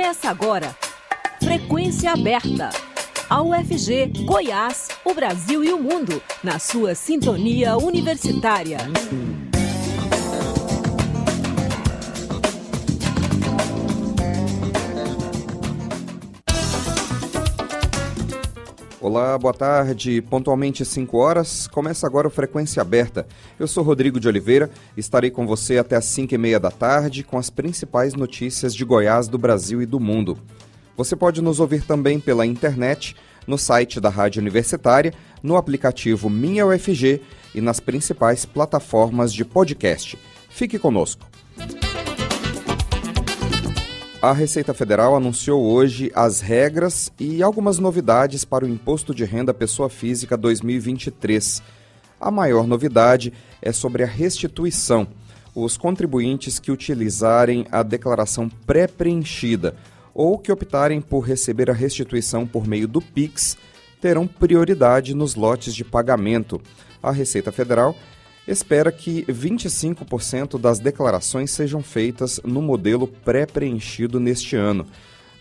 Começa agora. Frequência aberta. A UFG, Goiás, o Brasil e o mundo, na sua sintonia universitária. Olá, boa tarde. Pontualmente 5 horas, começa agora o Frequência Aberta. Eu sou Rodrigo de Oliveira, estarei com você até às 5 e meia da tarde com as principais notícias de Goiás, do Brasil e do mundo. Você pode nos ouvir também pela internet, no site da Rádio Universitária, no aplicativo Minha UFG e nas principais plataformas de podcast. Fique conosco. A Receita Federal anunciou hoje as regras e algumas novidades para o Imposto de Renda Pessoa Física 2023. A maior novidade é sobre a restituição. Os contribuintes que utilizarem a declaração pré-preenchida ou que optarem por receber a restituição por meio do PIX terão prioridade nos lotes de pagamento. A Receita Federal espera que 25% das declarações sejam feitas no modelo pré-preenchido neste ano.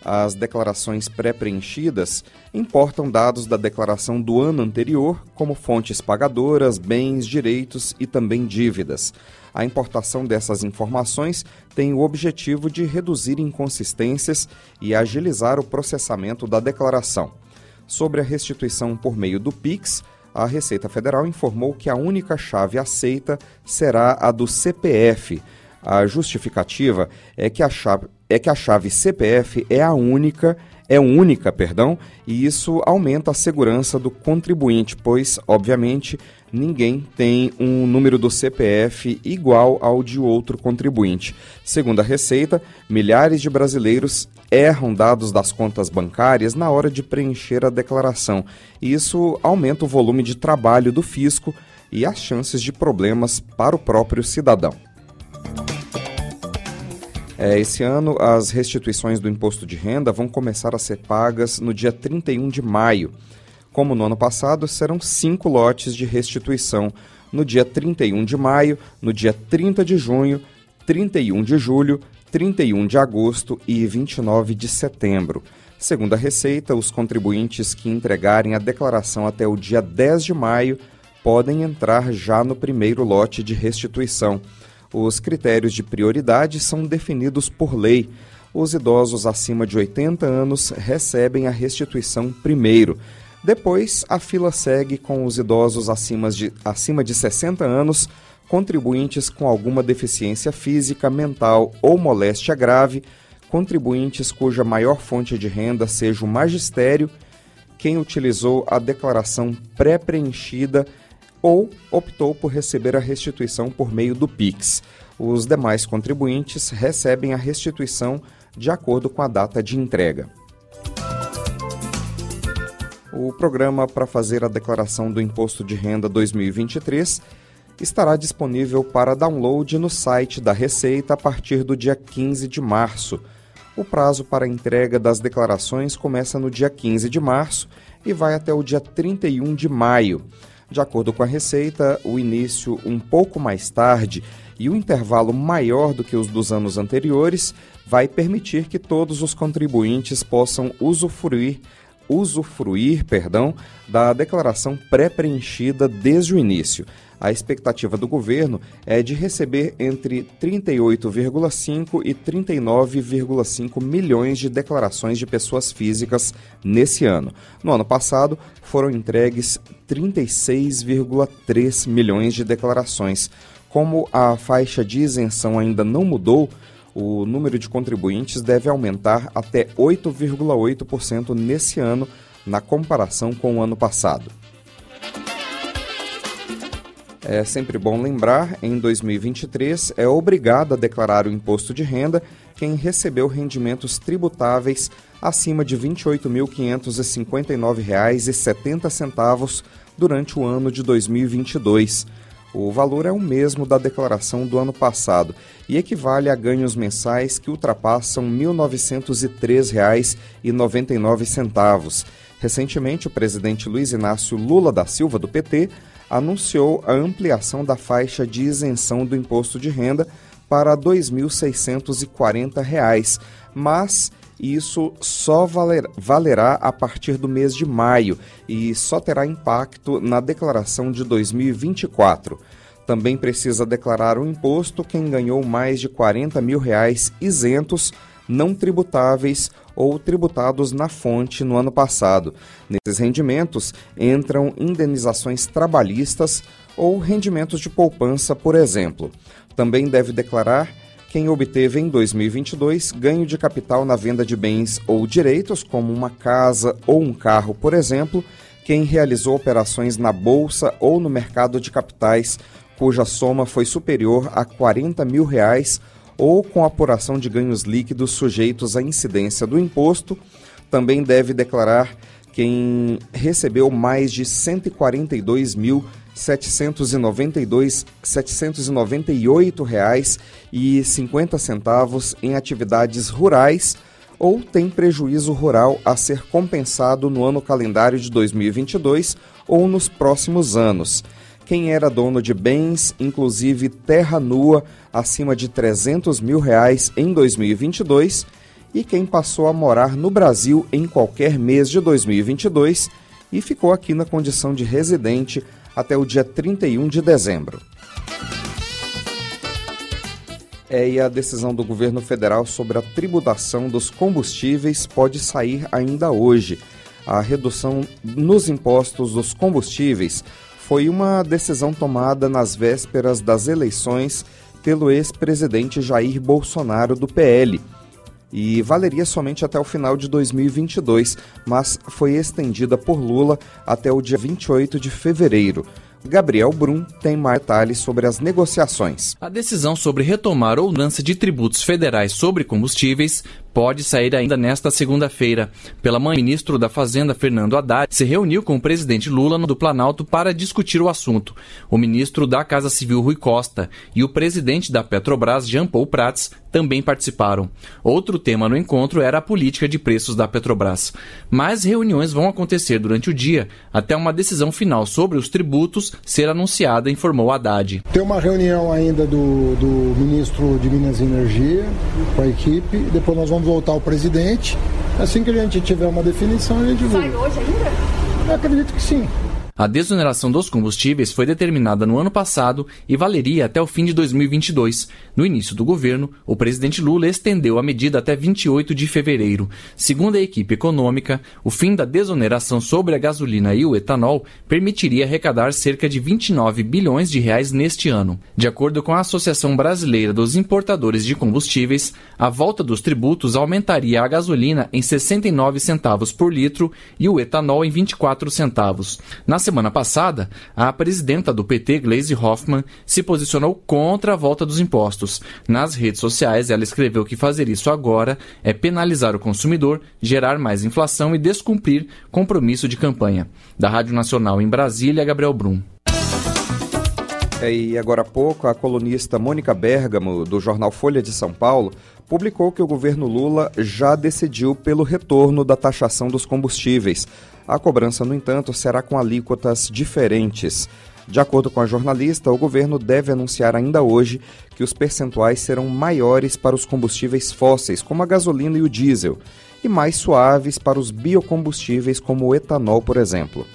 As declarações pré-preenchidas importam dados da declaração do ano anterior, como fontes pagadoras, bens, direitos e também dívidas. A importação dessas informações tem o objetivo de reduzir inconsistências e agilizar o processamento da declaração. Sobre a restituição por meio do PIX, a Receita Federal informou que a única chave aceita será a do CPF. A justificativa é que a chave, é que a chave CPF é a única é única, perdão, e isso aumenta a segurança do contribuinte, pois, obviamente, ninguém tem um número do CPF igual ao de outro contribuinte. Segundo a Receita, milhares de brasileiros erram dados das contas bancárias na hora de preencher a declaração. E isso aumenta o volume de trabalho do fisco e as chances de problemas para o próprio cidadão. É, esse ano, as restituições do imposto de renda vão começar a ser pagas no dia 31 de maio. Como no ano passado, serão cinco lotes de restituição no dia 31 de maio, no dia 30 de junho, 31 de julho, 31 de agosto e 29 de setembro. Segundo a Receita, os contribuintes que entregarem a declaração até o dia 10 de maio podem entrar já no primeiro lote de restituição. Os critérios de prioridade são definidos por lei. Os idosos acima de 80 anos recebem a restituição primeiro. Depois, a fila segue com os idosos acima de, acima de 60 anos, contribuintes com alguma deficiência física, mental ou moléstia grave, contribuintes cuja maior fonte de renda seja o magistério, quem utilizou a declaração pré-preenchida ou optou por receber a restituição por meio do PIX. Os demais contribuintes recebem a restituição de acordo com a data de entrega. O programa para fazer a declaração do Imposto de Renda 2023 estará disponível para download no site da Receita a partir do dia 15 de março. O prazo para entrega das declarações começa no dia 15 de março e vai até o dia 31 de maio. De acordo com a Receita, o início um pouco mais tarde e o intervalo maior do que os dos anos anteriores vai permitir que todos os contribuintes possam usufruir usufruir, perdão, da declaração pré-preenchida desde o início. A expectativa do governo é de receber entre 38,5 e 39,5 milhões de declarações de pessoas físicas nesse ano. No ano passado, foram entregues 36,3 milhões de declarações. Como a faixa de isenção ainda não mudou, o número de contribuintes deve aumentar até 8,8% nesse ano, na comparação com o ano passado. É sempre bom lembrar, em 2023 é obrigado a declarar o imposto de renda quem recebeu rendimentos tributáveis acima de R$ 28.559,70 durante o ano de 2022. O valor é o mesmo da declaração do ano passado e equivale a ganhos mensais que ultrapassam R$ 1.903,99. Recentemente, o presidente Luiz Inácio Lula da Silva, do PT, anunciou a ampliação da faixa de isenção do imposto de renda para R$ 2.640, mas e isso só valer, valerá a partir do mês de maio e só terá impacto na declaração de 2024. Também precisa declarar o imposto quem ganhou mais de 40 mil reais isentos, não tributáveis ou tributados na fonte no ano passado. Nesses rendimentos entram indenizações trabalhistas ou rendimentos de poupança, por exemplo. Também deve declarar quem obteve em 2022 ganho de capital na venda de bens ou direitos, como uma casa ou um carro, por exemplo, quem realizou operações na bolsa ou no mercado de capitais cuja soma foi superior a 40 mil reais ou com apuração de ganhos líquidos sujeitos à incidência do imposto, também deve declarar quem recebeu mais de 142 mil 792, R$ 798,50 em atividades rurais ou tem prejuízo rural a ser compensado no ano calendário de 2022 ou nos próximos anos. Quem era dono de bens, inclusive terra nua, acima de 300 mil reais em 2022 e quem passou a morar no Brasil em qualquer mês de 2022 e ficou aqui na condição de residente até o dia 31 de dezembro. É, e a decisão do governo federal sobre a tributação dos combustíveis pode sair ainda hoje. A redução nos impostos dos combustíveis foi uma decisão tomada nas vésperas das eleições pelo ex-presidente Jair Bolsonaro do PL e valeria somente até o final de 2022, mas foi estendida por Lula até o dia 28 de fevereiro. Gabriel Brum tem mais detalhes sobre as negociações. A decisão sobre retomar ou lança de tributos federais sobre combustíveis pode sair ainda nesta segunda-feira. Pela manhã, o ministro da Fazenda, Fernando Haddad, se reuniu com o presidente Lula no do Planalto para discutir o assunto. O ministro da Casa Civil, Rui Costa, e o presidente da Petrobras, Jean Paul Prats, também participaram. Outro tema no encontro era a política de preços da Petrobras. Mais reuniões vão acontecer durante o dia, até uma decisão final sobre os tributos ser anunciada, informou Haddad. Tem uma reunião ainda do, do ministro de Minas e Energia com a equipe, depois nós vamos voltar ao presidente. Assim que a gente tiver uma definição, a gente. Sai hoje ainda? Eu acredito que sim. A desoneração dos combustíveis foi determinada no ano passado e valeria até o fim de 2022. No início do governo, o presidente Lula estendeu a medida até 28 de fevereiro. Segundo a equipe econômica, o fim da desoneração sobre a gasolina e o etanol permitiria arrecadar cerca de 29 bilhões de reais neste ano. De acordo com a Associação Brasileira dos Importadores de Combustíveis, a volta dos tributos aumentaria a gasolina em 69 centavos por litro e o etanol em 24 centavos. Na semana passada, a presidenta do PT, Gleisi Hoffmann, se posicionou contra a volta dos impostos. Nas redes sociais, ela escreveu que fazer isso agora é penalizar o consumidor, gerar mais inflação e descumprir compromisso de campanha. Da Rádio Nacional em Brasília, Gabriel Brum. É, e agora há pouco, a colunista Mônica Bergamo, do jornal Folha de São Paulo, publicou que o governo Lula já decidiu pelo retorno da taxação dos combustíveis. A cobrança, no entanto, será com alíquotas diferentes. De acordo com a jornalista, o governo deve anunciar ainda hoje que os percentuais serão maiores para os combustíveis fósseis, como a gasolina e o diesel, e mais suaves para os biocombustíveis, como o etanol, por exemplo.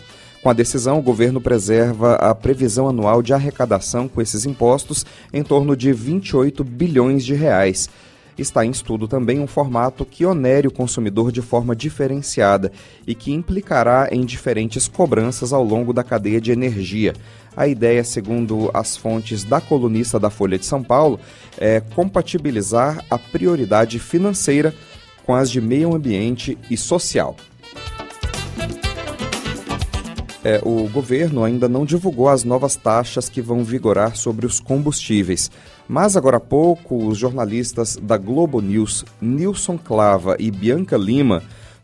Com a decisão, o governo preserva a previsão anual de arrecadação com esses impostos em torno de 28 bilhões de reais. Está em estudo também um formato que onere o consumidor de forma diferenciada e que implicará em diferentes cobranças ao longo da cadeia de energia. A ideia, segundo as fontes da colunista da Folha de São Paulo, é compatibilizar a prioridade financeira com as de meio ambiente e social. É, o governo ainda não divulgou as novas taxas que vão vigorar sobre os combustíveis. Mas agora há pouco, os jornalistas da Globo News, Nilson Clava e Bianca Lima,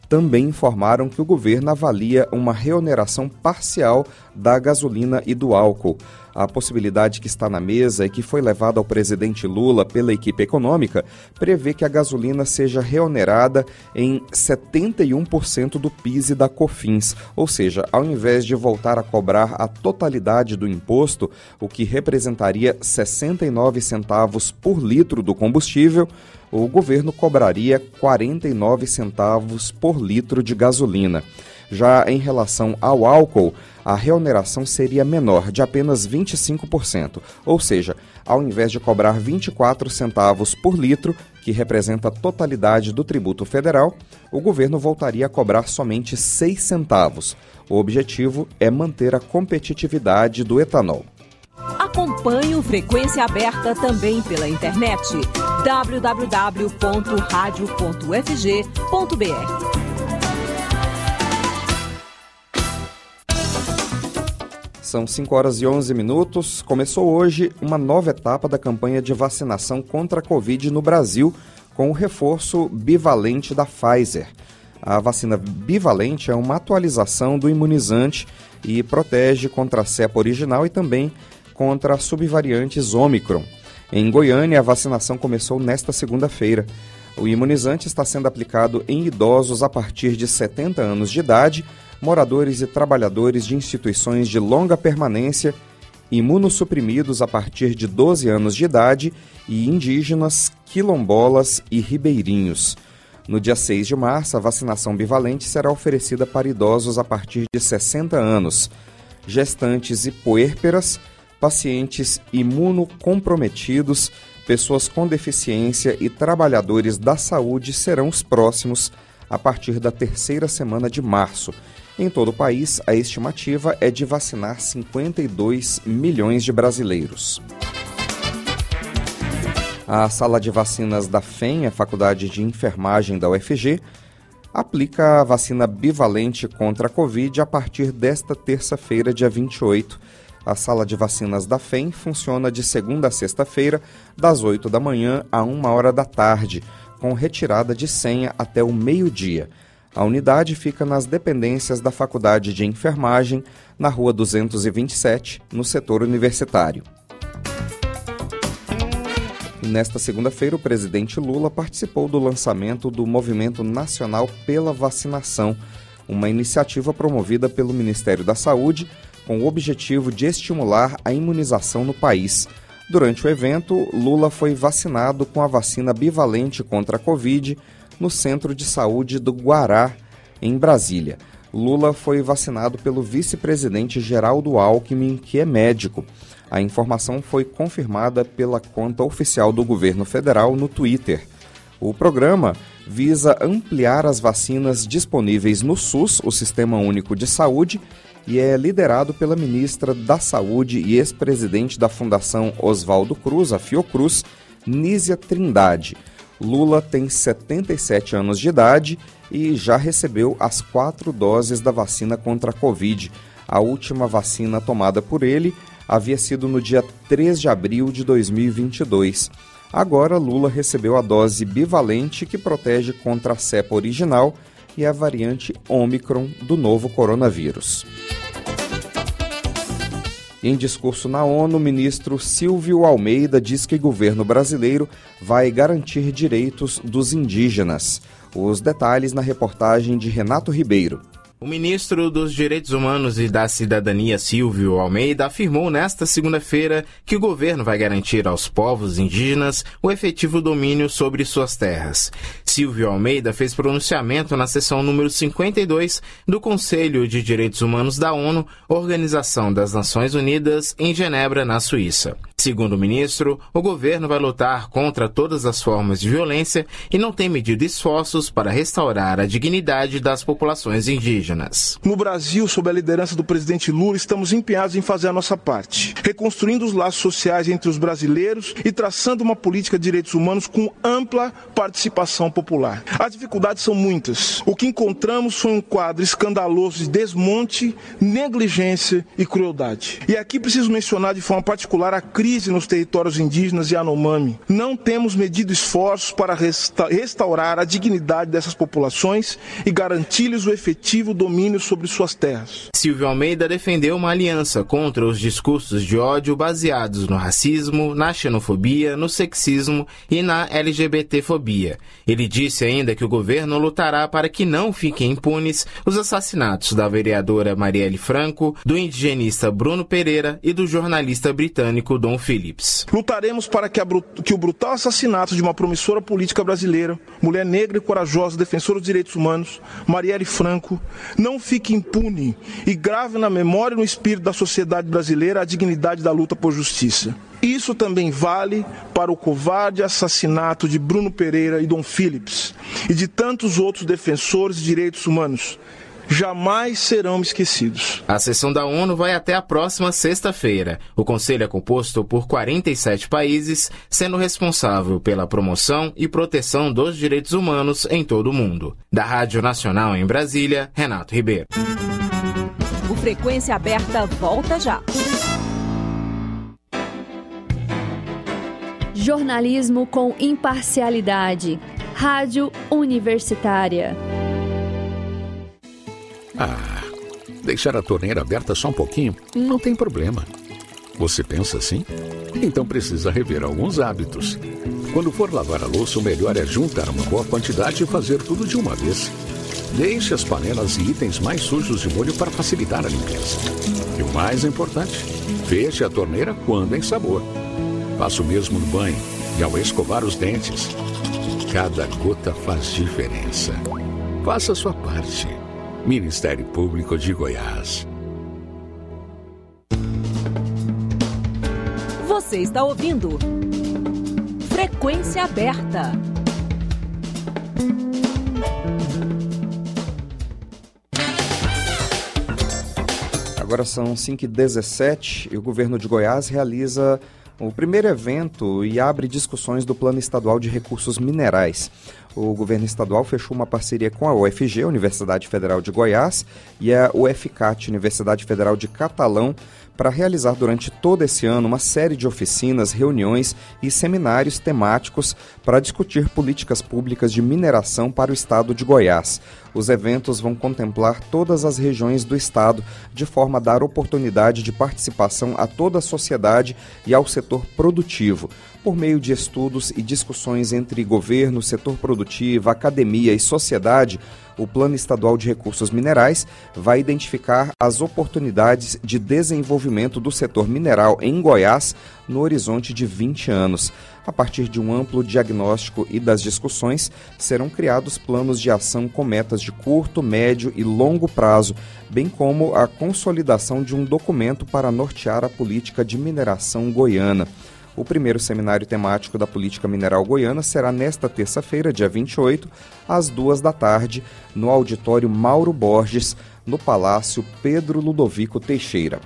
também informaram que o governo avalia uma reoneração parcial da gasolina e do álcool. A possibilidade que está na mesa e que foi levada ao presidente Lula pela equipe econômica prevê que a gasolina seja reonerada em 71% do PIS e da COFINS, ou seja, ao invés de voltar a cobrar a totalidade do imposto, o que representaria 69 centavos por litro do combustível, o governo cobraria 49 centavos por litro de gasolina. Já em relação ao álcool, a reoneração seria menor, de apenas 25%, ou seja, ao invés de cobrar 24 centavos por litro, que representa a totalidade do tributo federal, o governo voltaria a cobrar somente 6 centavos. O objetivo é manter a competitividade do etanol. Acompanhe o Frequência Aberta também pela internet www.radio.fg.br. São 5 horas e 11 minutos. Começou hoje uma nova etapa da campanha de vacinação contra a Covid no Brasil, com o reforço bivalente da Pfizer. A vacina bivalente é uma atualização do imunizante e protege contra a cepa original e também contra subvariantes Omicron. Em Goiânia, a vacinação começou nesta segunda-feira. O imunizante está sendo aplicado em idosos a partir de 70 anos de idade moradores e trabalhadores de instituições de longa permanência, imunossuprimidos a partir de 12 anos de idade e indígenas, quilombolas e ribeirinhos. No dia 6 de março, a vacinação bivalente será oferecida para idosos a partir de 60 anos, gestantes e puérperas, pacientes imunocomprometidos, pessoas com deficiência e trabalhadores da saúde serão os próximos a partir da terceira semana de março em todo o país, a estimativa é de vacinar 52 milhões de brasileiros. A sala de vacinas da FEM, a Faculdade de Enfermagem da UFG, aplica a vacina bivalente contra a Covid a partir desta terça-feira, dia 28. A sala de vacinas da FEM funciona de segunda a sexta-feira, das 8 da manhã a 1 hora da tarde, com retirada de senha até o meio-dia. A unidade fica nas dependências da Faculdade de Enfermagem, na Rua 227, no setor universitário. Nesta segunda-feira, o presidente Lula participou do lançamento do Movimento Nacional pela Vacinação, uma iniciativa promovida pelo Ministério da Saúde com o objetivo de estimular a imunização no país. Durante o evento, Lula foi vacinado com a vacina bivalente contra a Covid no Centro de Saúde do Guará, em Brasília. Lula foi vacinado pelo vice-presidente Geraldo Alckmin, que é médico. A informação foi confirmada pela conta oficial do governo federal no Twitter. O programa visa ampliar as vacinas disponíveis no SUS, o Sistema Único de Saúde, e é liderado pela ministra da Saúde e ex-presidente da Fundação Oswaldo Cruz, a Fiocruz, Nízia Trindade. Lula tem 77 anos de idade e já recebeu as quatro doses da vacina contra a Covid. A última vacina tomada por ele havia sido no dia 3 de abril de 2022. Agora, Lula recebeu a dose bivalente que protege contra a cepa original e a variante Omicron do novo coronavírus. Em discurso na ONU, o ministro Silvio Almeida diz que o governo brasileiro vai garantir direitos dos indígenas. Os detalhes na reportagem de Renato Ribeiro. O ministro dos Direitos Humanos e da Cidadania, Silvio Almeida, afirmou nesta segunda-feira que o governo vai garantir aos povos indígenas o efetivo domínio sobre suas terras. Silvio Almeida fez pronunciamento na sessão número 52 do Conselho de Direitos Humanos da ONU, Organização das Nações Unidas, em Genebra, na Suíça. Segundo o ministro, o governo vai lutar contra todas as formas de violência e não tem medido esforços para restaurar a dignidade das populações indígenas. No Brasil, sob a liderança do presidente Lula, estamos empenhados em fazer a nossa parte, reconstruindo os laços sociais entre os brasileiros e traçando uma política de direitos humanos com ampla participação popular. As dificuldades são muitas. O que encontramos foi um quadro escandaloso de desmonte, negligência e crueldade. E aqui preciso mencionar de forma particular a crise nos territórios indígenas e Anomami. Não temos medido esforços para resta restaurar a dignidade dessas populações e garantir-lhes o efetivo domínio sobre suas terras. Silvio Almeida defendeu uma aliança contra os discursos de ódio baseados no racismo, na xenofobia, no sexismo e na LGBTfobia. Ele disse ainda que o governo lutará para que não fiquem impunes os assassinatos da vereadora Marielle Franco, do indigenista Bruno Pereira e do jornalista britânico Dom Phillips. Lutaremos para que, que o brutal assassinato de uma promissora política brasileira, mulher negra e corajosa, defensora dos direitos humanos, Marielle Franco, não fique impune e grave na memória e no espírito da sociedade brasileira a dignidade da luta por justiça. Isso também vale para o covarde assassinato de Bruno Pereira e Dom Phillips e de tantos outros defensores de direitos humanos jamais serão esquecidos. A sessão da ONU vai até a próxima sexta-feira. O Conselho é composto por 47 países, sendo responsável pela promoção e proteção dos direitos humanos em todo o mundo. Da Rádio Nacional em Brasília, Renato Ribeiro. O Frequência Aberta volta já. Jornalismo com imparcialidade. Rádio Universitária. Ah, deixar a torneira aberta só um pouquinho não tem problema. Você pensa assim? Então precisa rever alguns hábitos. Quando for lavar a louça, o melhor é juntar uma boa quantidade e fazer tudo de uma vez. Deixe as panelas e itens mais sujos de molho para facilitar a limpeza. E o mais importante, feche a torneira quando em sabor. Faça o mesmo no banho e ao escovar os dentes. Cada gota faz diferença. Faça a sua parte. Ministério Público de Goiás. Você está ouvindo Frequência Aberta. Agora são 5h17 e o governo de Goiás realiza o primeiro evento e abre discussões do Plano Estadual de Recursos Minerais. O governo estadual fechou uma parceria com a UFG, Universidade Federal de Goiás, e a UFCAT, Universidade Federal de Catalão, para realizar durante todo esse ano uma série de oficinas, reuniões e seminários temáticos para discutir políticas públicas de mineração para o estado de Goiás. Os eventos vão contemplar todas as regiões do estado, de forma a dar oportunidade de participação a toda a sociedade e ao setor produtivo por meio de estudos e discussões entre governo, setor produtivo, academia e sociedade, o Plano Estadual de Recursos Minerais vai identificar as oportunidades de desenvolvimento do setor mineral em Goiás no horizonte de 20 anos. A partir de um amplo diagnóstico e das discussões, serão criados planos de ação com metas de curto, médio e longo prazo, bem como a consolidação de um documento para nortear a política de mineração goiana. O primeiro seminário temático da política mineral goiana será nesta terça-feira, dia 28, às duas da tarde, no auditório Mauro Borges, no Palácio Pedro Ludovico Teixeira.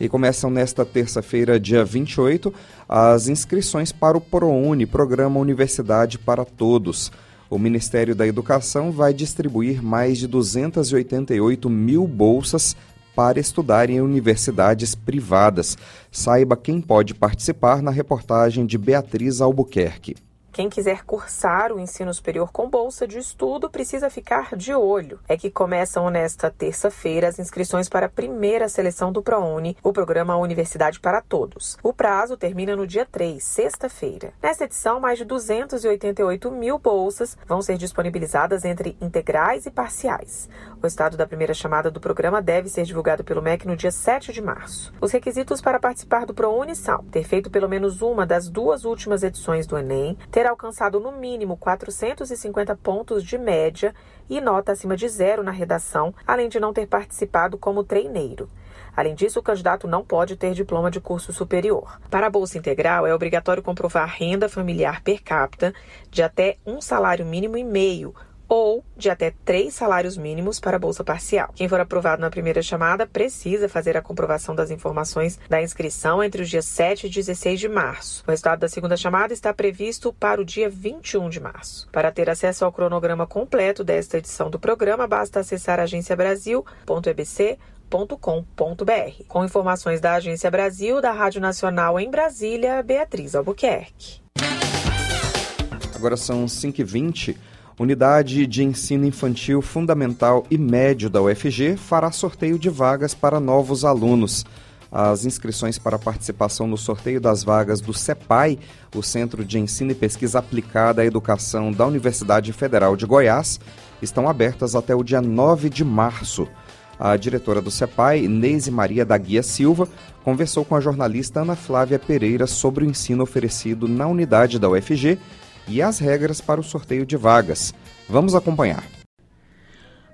E começam nesta terça-feira, dia 28, as inscrições para o ProUni, Programa Universidade para Todos. O Ministério da Educação vai distribuir mais de 288 mil bolsas para estudar em universidades privadas. Saiba quem pode participar na reportagem de Beatriz Albuquerque. Quem quiser cursar o ensino superior com bolsa de estudo precisa ficar de olho. É que começam nesta terça-feira as inscrições para a primeira seleção do ProUni, o programa Universidade para Todos. O prazo termina no dia 3, sexta-feira. Nesta edição, mais de 288 mil bolsas vão ser disponibilizadas entre integrais e parciais. O estado da primeira chamada do programa deve ser divulgado pelo MEC no dia 7 de março. Os requisitos para participar do ProUni são ter feito pelo menos uma das duas últimas edições do Enem, ter alcançado no mínimo 450 pontos de média e nota acima de zero na redação, além de não ter participado como treineiro. Além disso, o candidato não pode ter diploma de curso superior. Para a Bolsa Integral, é obrigatório comprovar renda familiar per capita de até um salário mínimo e meio ou de até três salários mínimos para a bolsa parcial. Quem for aprovado na primeira chamada precisa fazer a comprovação das informações da inscrição entre os dias 7 e 16 de março. O resultado da segunda chamada está previsto para o dia 21 de março. Para ter acesso ao cronograma completo desta edição do programa, basta acessar agenciabrasil.ebc.com.br. Com informações da Agência Brasil, da Rádio Nacional em Brasília, Beatriz Albuquerque. Agora são 5h20. Unidade de Ensino Infantil Fundamental e Médio da UFG fará sorteio de vagas para novos alunos. As inscrições para participação no sorteio das vagas do CEPAI, o Centro de Ensino e Pesquisa Aplicada à Educação da Universidade Federal de Goiás, estão abertas até o dia 9 de março. A diretora do CEPAI, Neise Maria da Guia Silva, conversou com a jornalista Ana Flávia Pereira sobre o ensino oferecido na unidade da UFG e as regras para o sorteio de vagas. Vamos acompanhar.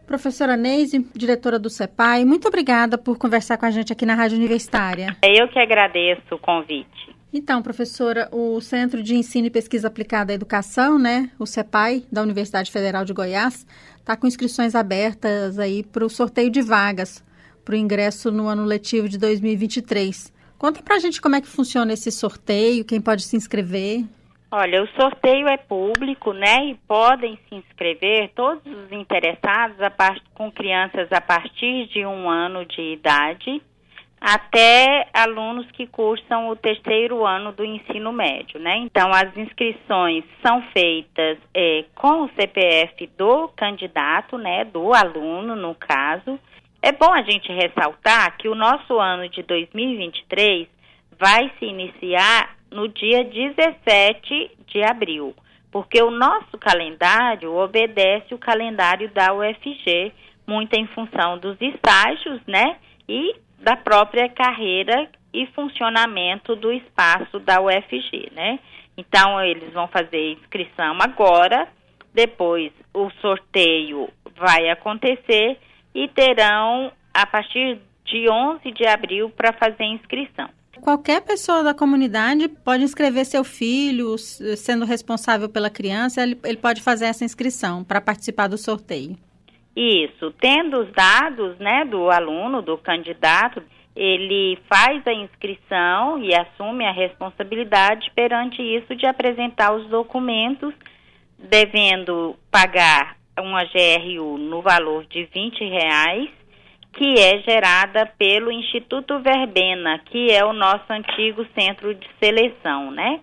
Professora Neise, diretora do CEPAI, muito obrigada por conversar com a gente aqui na Rádio Universitária. É eu que agradeço o convite. Então, professora, o Centro de Ensino e Pesquisa Aplicada à Educação, né, o CEPAI, da Universidade Federal de Goiás, está com inscrições abertas aí para o sorteio de vagas para o ingresso no ano letivo de 2023. Conta para a gente como é que funciona esse sorteio, quem pode se inscrever. Olha, o sorteio é público, né? E podem se inscrever todos os interessados part... com crianças a partir de um ano de idade até alunos que cursam o terceiro ano do ensino médio, né? Então, as inscrições são feitas é, com o CPF do candidato, né? Do aluno, no caso. É bom a gente ressaltar que o nosso ano de 2023 vai se iniciar no dia 17 de abril, porque o nosso calendário obedece o calendário da UFG, muito em função dos estágios, né? E da própria carreira e funcionamento do espaço da UFG, né? Então, eles vão fazer inscrição agora, depois o sorteio vai acontecer e terão a partir de 11 de abril para fazer inscrição. Qualquer pessoa da comunidade pode inscrever seu filho, sendo responsável pela criança, ele, ele pode fazer essa inscrição para participar do sorteio. Isso, tendo os dados, né, do aluno, do candidato, ele faz a inscrição e assume a responsabilidade perante isso de apresentar os documentos, devendo pagar uma GRU no valor de 20 reais que é gerada pelo Instituto Verbena, que é o nosso antigo centro de seleção, né?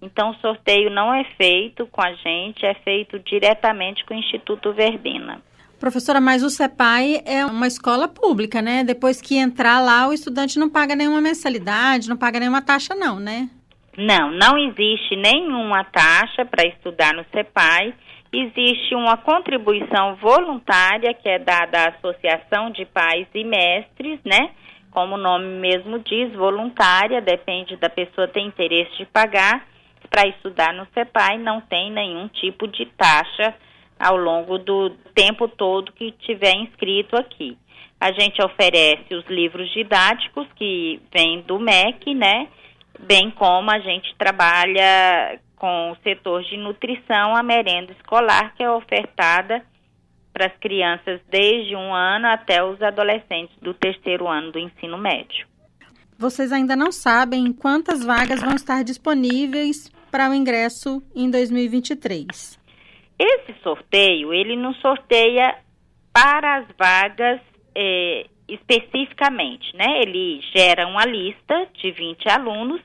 Então, o sorteio não é feito com a gente, é feito diretamente com o Instituto Verbena. Professora, mas o CEPAI é uma escola pública, né? Depois que entrar lá, o estudante não paga nenhuma mensalidade, não paga nenhuma taxa, não, né? Não, não existe nenhuma taxa para estudar no CEPAI existe uma contribuição voluntária que é dada à Associação de Pais e Mestres, né? Como o nome mesmo diz, voluntária, depende da pessoa ter interesse de pagar. Para estudar no CEPAI não tem nenhum tipo de taxa ao longo do tempo todo que tiver inscrito aqui. A gente oferece os livros didáticos que vêm do MEC, né? Bem como a gente trabalha com o setor de nutrição, a merenda escolar, que é ofertada para as crianças desde um ano até os adolescentes do terceiro ano do ensino médio. Vocês ainda não sabem quantas vagas vão estar disponíveis para o ingresso em 2023. Esse sorteio, ele não sorteia para as vagas é, especificamente, né? Ele gera uma lista de 20 alunos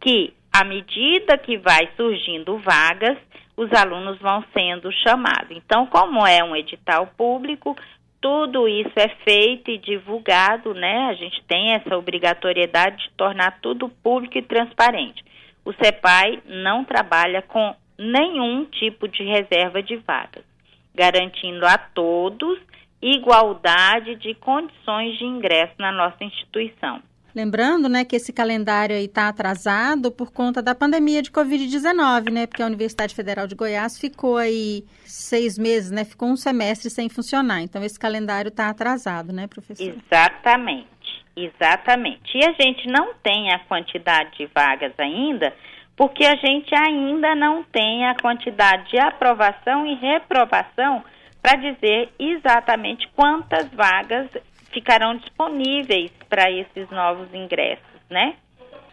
que à medida que vai surgindo vagas, os alunos vão sendo chamados. Então, como é um edital público, tudo isso é feito e divulgado, né? A gente tem essa obrigatoriedade de tornar tudo público e transparente. O CEPAI não trabalha com nenhum tipo de reserva de vagas, garantindo a todos igualdade de condições de ingresso na nossa instituição. Lembrando, né, que esse calendário aí está atrasado por conta da pandemia de Covid-19, né? Porque a Universidade Federal de Goiás ficou aí seis meses, né? Ficou um semestre sem funcionar. Então, esse calendário está atrasado, né, professor? Exatamente, exatamente. E a gente não tem a quantidade de vagas ainda, porque a gente ainda não tem a quantidade de aprovação e reprovação para dizer exatamente quantas vagas ficarão disponíveis para esses novos ingressos, né?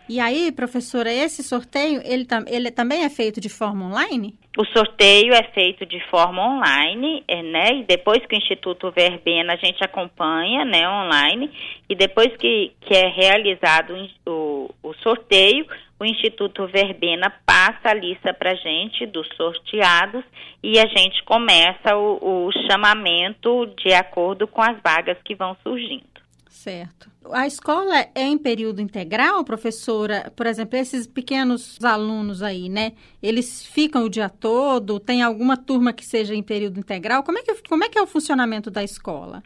E aí, professora, esse sorteio, ele, ele também é feito de forma online? O sorteio é feito de forma online, é, né? E depois que o Instituto Verbena a gente acompanha, né, online, e depois que, que é realizado o, o sorteio, o Instituto Verbena passa a lista para a gente dos sorteados e a gente começa o, o chamamento de acordo com as vagas que vão surgindo. Certo. A escola é em período integral, professora? Por exemplo, esses pequenos alunos aí, né? Eles ficam o dia todo? Tem alguma turma que seja em período integral? Como é que, como é, que é o funcionamento da escola?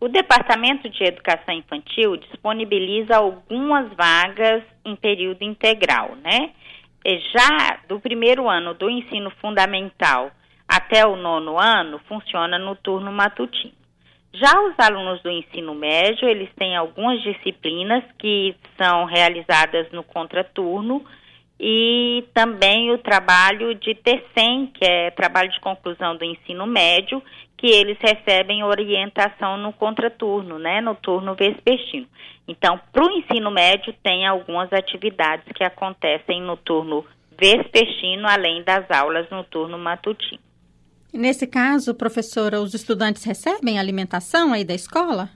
O Departamento de Educação Infantil disponibiliza algumas vagas em período integral, né? Já do primeiro ano do ensino fundamental até o nono ano, funciona no turno matutino. Já os alunos do ensino médio, eles têm algumas disciplinas que são realizadas no contraturno e também o trabalho de TECEM, que é trabalho de conclusão do ensino médio, que eles recebem orientação no contraturno, né, no turno vespertino. Então, para o ensino médio, tem algumas atividades que acontecem no turno vespertino, além das aulas no turno matutino. Nesse caso, professora, os estudantes recebem alimentação aí da escola?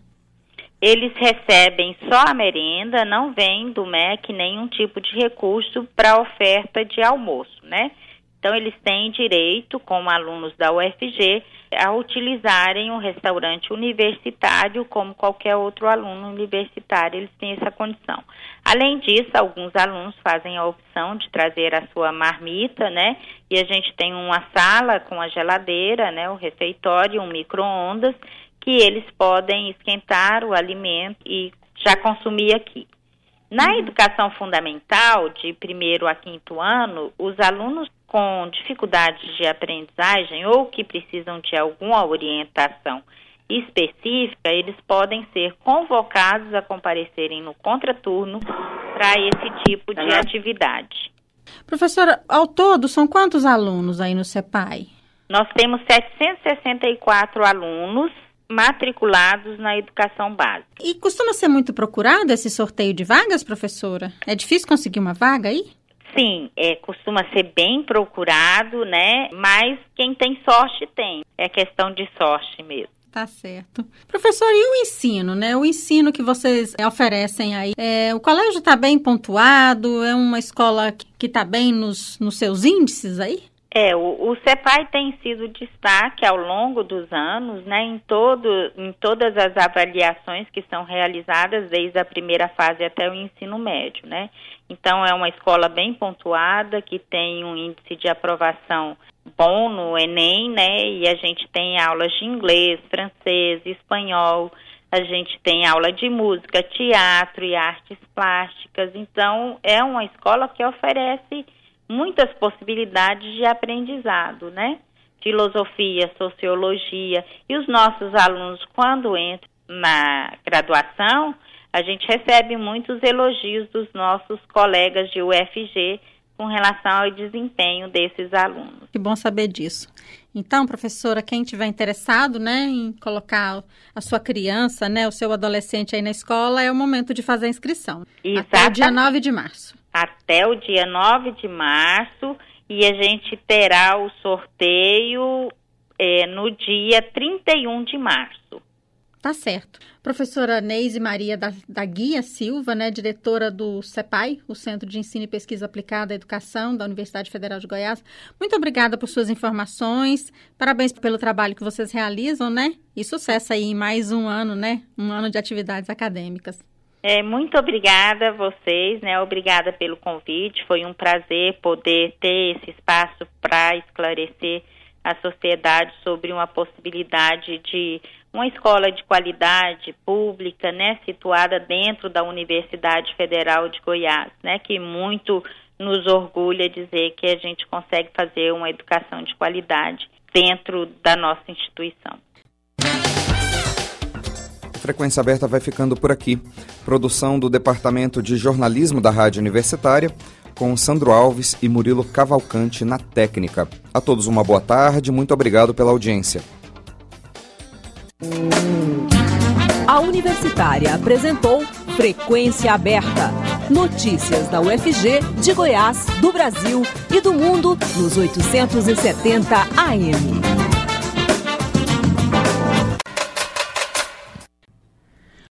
Eles recebem só a merenda, não vem do MEC nenhum tipo de recurso para oferta de almoço, né? Então, eles têm direito, como alunos da UFG, a utilizarem um restaurante universitário como qualquer outro aluno universitário, eles têm essa condição. Além disso, alguns alunos fazem a opção de trazer a sua marmita, né? E a gente tem uma sala com a geladeira, né, o refeitório, um micro-ondas, que eles podem esquentar o alimento e já consumir aqui. Na educação fundamental, de primeiro a quinto ano, os alunos com dificuldades de aprendizagem ou que precisam de alguma orientação específica, eles podem ser convocados a comparecerem no contraturno para esse tipo de atividade. Professora, ao todo, são quantos alunos aí no CEPAI? Nós temos 764 alunos matriculados na educação básica. E costuma ser muito procurado esse sorteio de vagas, professora? É difícil conseguir uma vaga aí? Sim, é, costuma ser bem procurado, né? Mas quem tem sorte tem. É questão de sorte mesmo. Tá certo. Professor, e o ensino, né? O ensino que vocês oferecem aí, é, o colégio está bem pontuado? É uma escola que está bem nos, nos seus índices aí? É, o, o CEPAI tem sido destaque ao longo dos anos, né, em, todo, em todas as avaliações que são realizadas desde a primeira fase até o ensino médio, né. Então, é uma escola bem pontuada, que tem um índice de aprovação bom no Enem, né, e a gente tem aulas de inglês, francês, espanhol, a gente tem aula de música, teatro e artes plásticas, então, é uma escola que oferece muitas possibilidades de aprendizado, né? Filosofia, sociologia. E os nossos alunos, quando entram na graduação, a gente recebe muitos elogios dos nossos colegas de UFG com relação ao desempenho desses alunos. Que bom saber disso. Então, professora, quem tiver interessado, né, em colocar a sua criança, né, o seu adolescente aí na escola, é o momento de fazer a inscrição. Exatamente. Até o dia 9 de março até o dia 9 de março e a gente terá o sorteio é, no dia 31 de março. Tá certo. Professora Neise Maria da, da, Guia Silva, né, diretora do CEPAI, o Centro de Ensino e Pesquisa Aplicada à Educação da Universidade Federal de Goiás. Muito obrigada por suas informações. Parabéns pelo trabalho que vocês realizam, né? E sucesso aí em mais um ano, né? Um ano de atividades acadêmicas. É, muito obrigada a vocês, né? Obrigada pelo convite. Foi um prazer poder ter esse espaço para esclarecer a sociedade sobre uma possibilidade de uma escola de qualidade pública, né, situada dentro da Universidade Federal de Goiás, né, que muito nos orgulha dizer que a gente consegue fazer uma educação de qualidade dentro da nossa instituição. Frequência Aberta vai ficando por aqui. Produção do Departamento de Jornalismo da Rádio Universitária, com Sandro Alves e Murilo Cavalcante na técnica. A todos uma boa tarde, muito obrigado pela audiência. A Universitária apresentou Frequência Aberta Notícias da UFG, de Goiás, do Brasil e do mundo nos 870 AM.